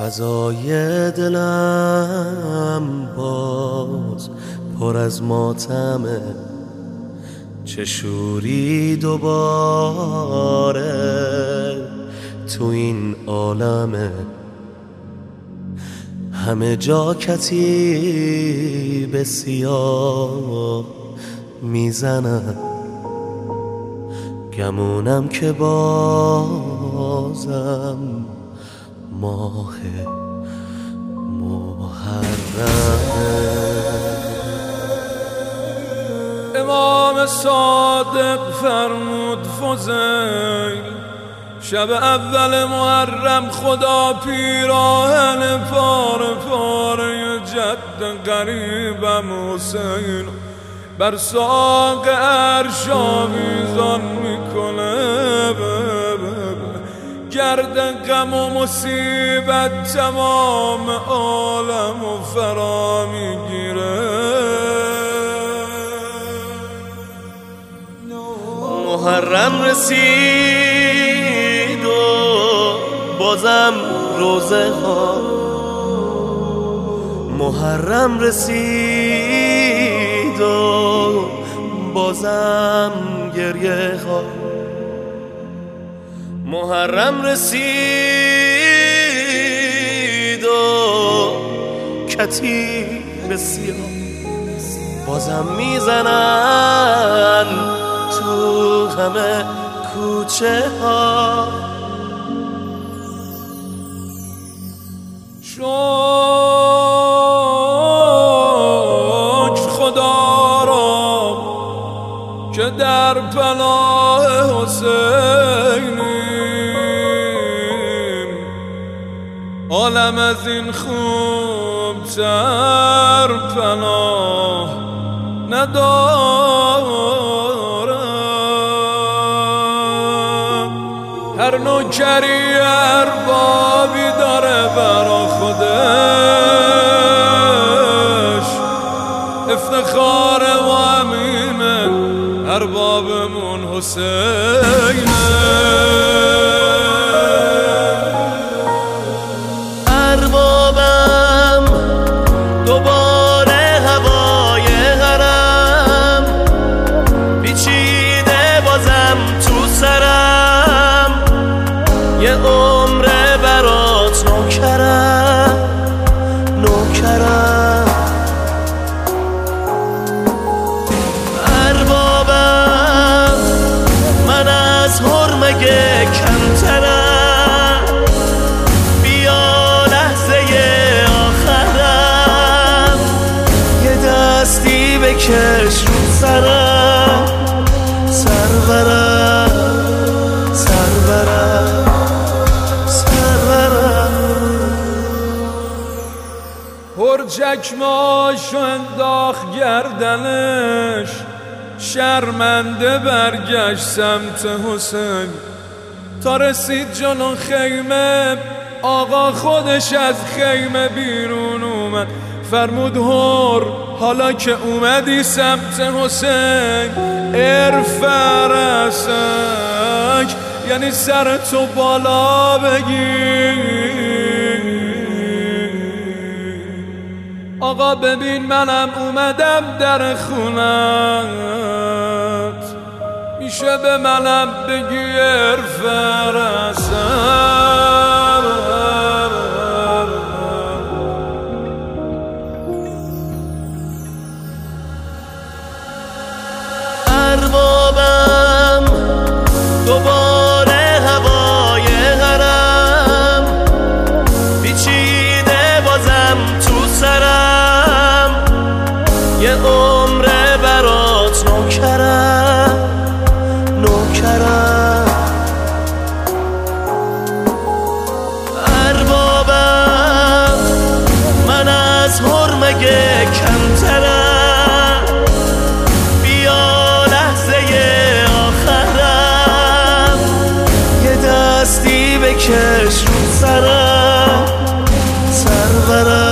فضای دلم باز پر از ماتمه. چه شوری دوباره تو این عالمه. همه جا کتی به سیاه می‌زنم گمونم که بازم ماه امام صادق فرمود فزیل شب اول محرم خدا پیراهن پار پاره جد قریبم حسین. بر ساق عرش آویزان می‌کنه گرد غم و مصیبت تمام عالم و فرا می‌گیره. محرم رسید و بازم روزه ها. محرم رسید و بازم گریه ها. محرم رسید و کتی سیاه بازم می‌زنن تو همه کوچه ها. شکر خدا را که در پناه حسینیم عالم از این خوب تر پناه ندارم. هر نوکری اربابی داره برا خودش. افتخار و امینه اربابمون حسینه اربابم سرم یه عمره برات نوکرم نوکرم. اربابم من از حرمگه کمترم. بیا لحظه آخرم. یه دستی بکش رو سرم. پر چکماشو انداخت گردنش. شرمنده برگشت سمت حسین. تا رسید جلو خیمه آقا خودش از خیمه بیرون اومد. فرمود هور حالا که اومدی سمت حسین. ارفع رسک یعنی سر تو بالا بگیر. آقا ببین منم اومدم در خونت. میشه به منم بگی رسک دیگه کمترم بیا لحظه آخرم. یه دستی بکش رو سرم سرورم.